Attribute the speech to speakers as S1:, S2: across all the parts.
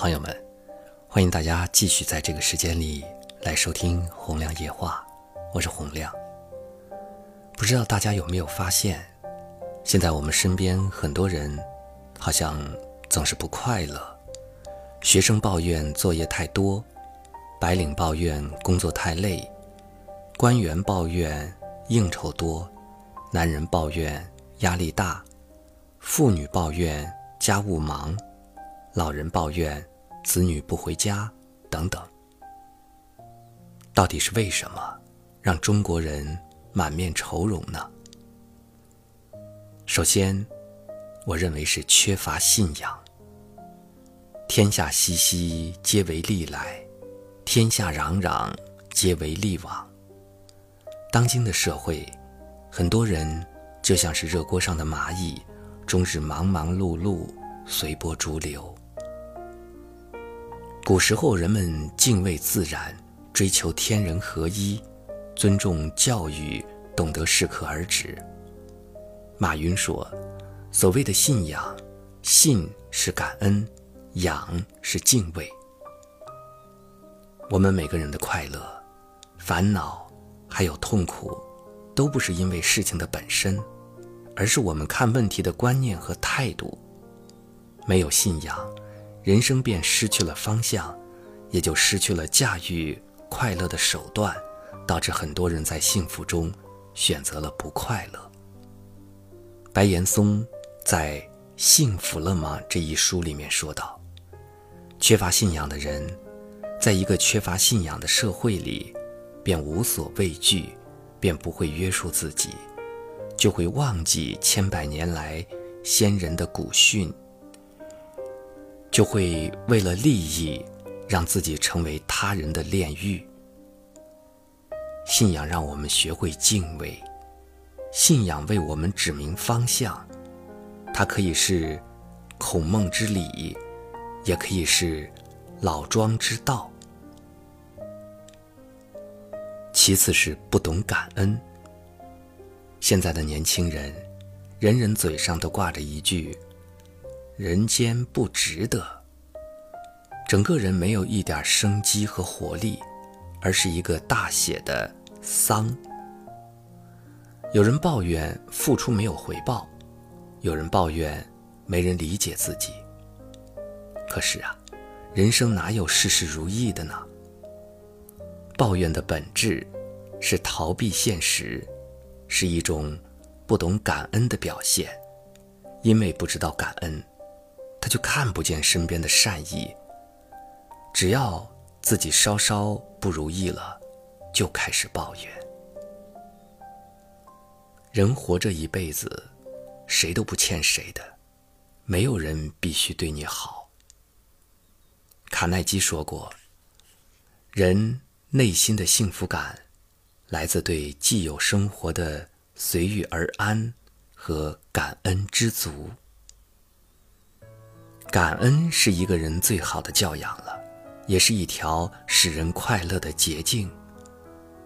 S1: 朋友们，欢迎大家继续在这个时间里来收听《洪亮夜话》，我是洪亮。不知道大家有没有发现，现在我们身边很多人好像总是不快乐。学生抱怨作业太多，白领抱怨工作太累，官员抱怨应酬多，男人抱怨压力大，妇女抱怨家务忙。老人抱怨子女不回家，等等。到底是为什么让中国人满面愁容呢？首先，我认为是缺乏信仰。天下熙熙，皆为利来；天下攘攘，皆为利往。当今的社会，很多人就像是热锅上的蚂蚁，终日忙忙碌碌，随波逐流。古时候，人们敬畏自然，追求天人合一，尊重教育，懂得适可而止。马云说：“所谓的信仰，信是感恩，仰是敬畏。我们每个人的快乐、烦恼，还有痛苦，都不是因为事情的本身，而是我们看问题的观念和态度。没有信仰。”人生便失去了方向，也就失去了驾驭快乐的手段，导致很多人在幸福中选择了不快乐。白岩松在《幸福了吗》这一书里面说道：“缺乏信仰的人，在一个缺乏信仰的社会里，便无所畏惧，便不会约束自己，就会忘记千百年来先人的古训。”就会为了利益，让自己成为他人的炼狱。信仰让我们学会敬畏，信仰为我们指明方向。它可以是孔孟之礼，也可以是老庄之道。其次是不懂感恩。现在的年轻人，人人嘴上都挂着一句。人间不值得，整个人没有一点生机和活力，而是一个大写的丧。有人抱怨付出没有回报，有人抱怨没人理解自己。可是啊，人生哪有事事如意的呢？抱怨的本质是逃避现实，是一种不懂感恩的表现，因为不知道感恩。他就看不见身边的善意。只要自己稍稍不如意了，就开始抱怨。人活这一辈子，谁都不欠谁的，没有人必须对你好。卡耐基说过：“人内心的幸福感，来自对既有生活的随遇而安和感恩知足。”感恩是一个人最好的教养了，也是一条使人快乐的捷径。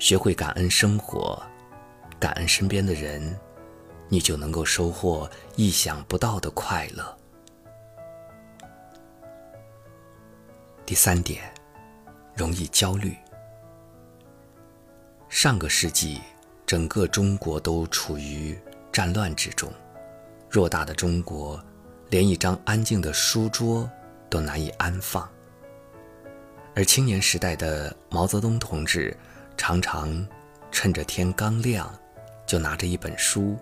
S1: 学会感恩生活，感恩身边的人，你就能够收获意想不到的快乐。第三点，容易焦虑。上个世纪，整个中国都处于战乱之中，偌大的中国。连一张安静的书桌都难以安放，而青年时代的毛泽东同志，常常趁着天刚亮，就拿着一本书，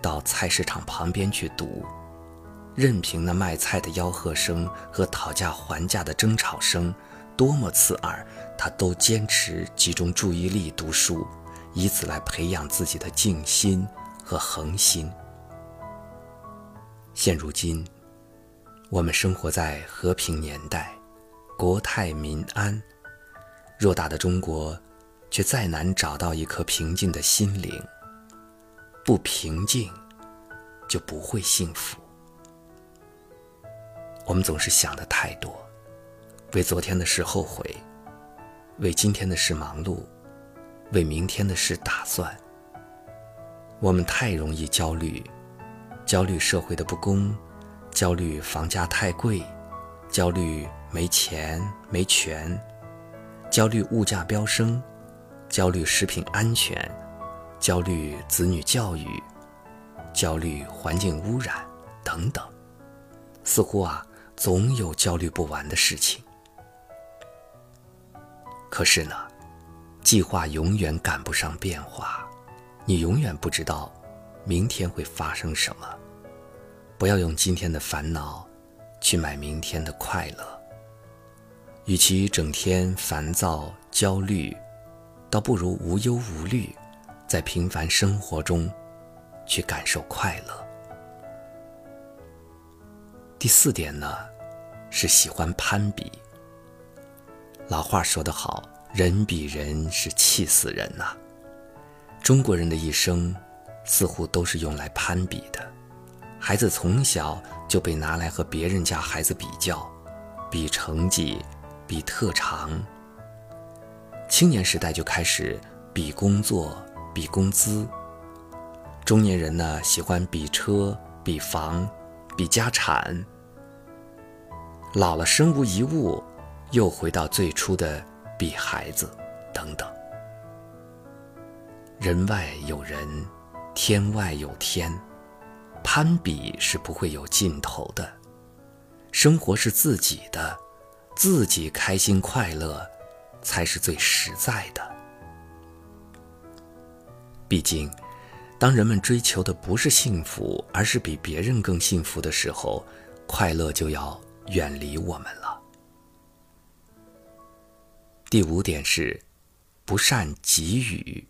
S1: 到菜市场旁边去读，任凭那卖菜的吆喝声和讨价还价的争吵声多么刺耳，他都坚持集中注意力读书，以此来培养自己的静心和恒心。现如今，我们生活在和平年代，国泰民安。偌大的中国，却再难找到一颗平静的心灵。不平静，就不会幸福。我们总是想的太多，为昨天的事后悔，为今天的事忙碌，为明天的事打算。我们太容易焦虑。焦虑社会的不公，焦虑房价太贵，焦虑没钱、没权，焦虑物价飙升，焦虑食品安全，焦虑子女教育，焦虑环境污染等等，似乎啊，总有焦虑不完的事情。可是呢，计划永远赶不上变化，你永远不知道明天会发生什么。不要用今天的烦恼去买明天的快乐。与其整天烦躁焦虑，倒不如无忧无虑，在平凡生活中去感受快乐。第四点呢，是喜欢攀比。老话说得好，人比人是气死人呐。中国人的一生似乎都是用来攀比的。孩子从小就被拿来和别人家孩子比较，比成绩，比特长。青年时代就开始比工作，比工资。中年人呢，喜欢比车，比房，比家产。老了身无一物，又回到最初的比孩子，等等。人外有人，天外有天。攀比是不会有尽头的，生活是自己的，自己开心快乐才是最实在的。毕竟，当人们追求的不是幸福，而是比别人更幸福的时候，快乐就要远离我们了。第五点是，不善给予。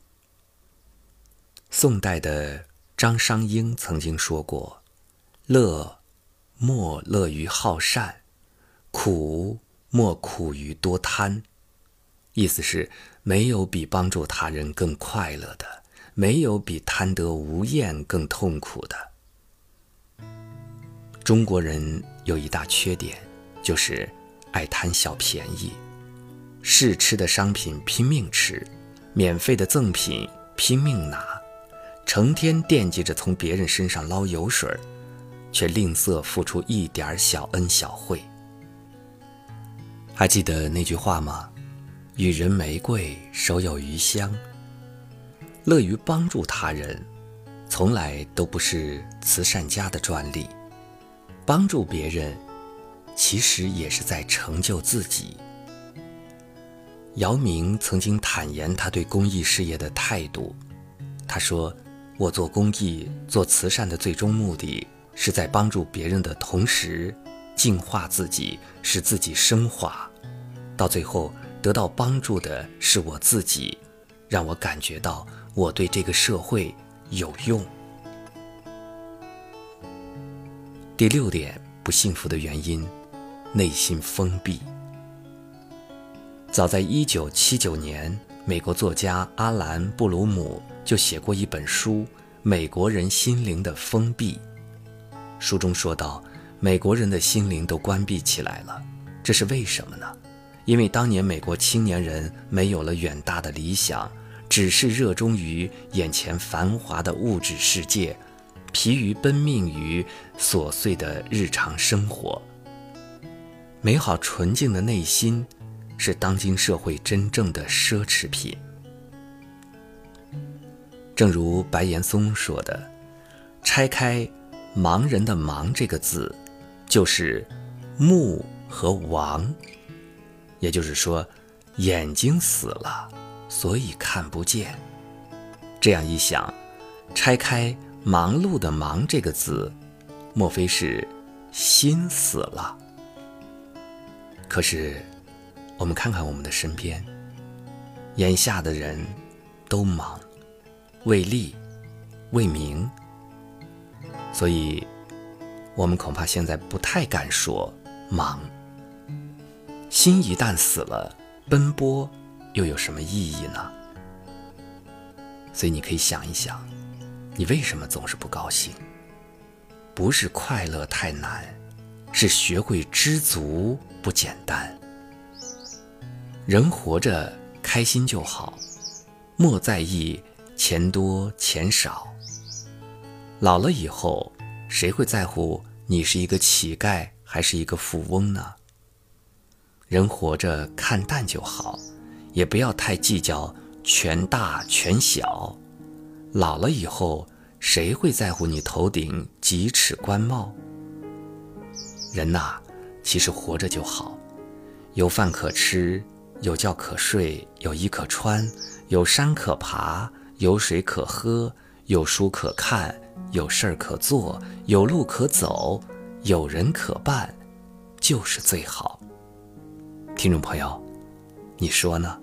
S1: 宋代的。张商英曾经说过：“乐，莫乐于好善；苦，莫苦于多贪。”意思是，没有比帮助他人更快乐的，没有比贪得无厌更痛苦的。中国人有一大缺点，就是爱贪小便宜，试吃的商品拼命吃，免费的赠品拼命拿。成天惦记着从别人身上捞油水却吝啬付出一点小恩小惠。还记得那句话吗？予人玫瑰，手有余香。乐于帮助他人，从来都不是慈善家的专利。帮助别人，其实也是在成就自己。姚明曾经坦言他对公益事业的态度，他说。我做公益、做慈善的最终目的，是在帮助别人的同时，净化自己，使自己升华，到最后得到帮助的是我自己，让我感觉到我对这个社会有用。第六点，不幸福的原因，内心封闭。早在一九七九年，美国作家阿兰·布鲁姆。就写过一本书《美国人心灵的封闭》。书中说到，美国人的心灵都关闭起来了，这是为什么呢？因为当年美国青年人没有了远大的理想，只是热衷于眼前繁华的物质世界，疲于奔命于琐碎的日常生活。美好纯净的内心，是当今社会真正的奢侈品。正如白岩松说的：“拆开‘盲人的盲’这个字，就是目和亡。也就是说，眼睛死了，所以看不见。这样一想，拆开‘忙碌的忙’这个字，莫非是心死了？可是，我们看看我们的身边，眼下的人都忙。”为利，为名，所以，我们恐怕现在不太敢说忙。心一旦死了，奔波又有什么意义呢？所以你可以想一想，你为什么总是不高兴？不是快乐太难，是学会知足不简单。人活着开心就好，莫在意。钱多钱少，老了以后，谁会在乎你是一个乞丐还是一个富翁呢？人活着看淡就好，也不要太计较权大权小。老了以后，谁会在乎你头顶几尺官帽？人呐，其实活着就好，有饭可吃，有觉可睡，有衣可穿，有山可爬，有水可喝，有书可看，有事儿可做，有路可走，有人可伴，就是最好。听众朋友，你说呢？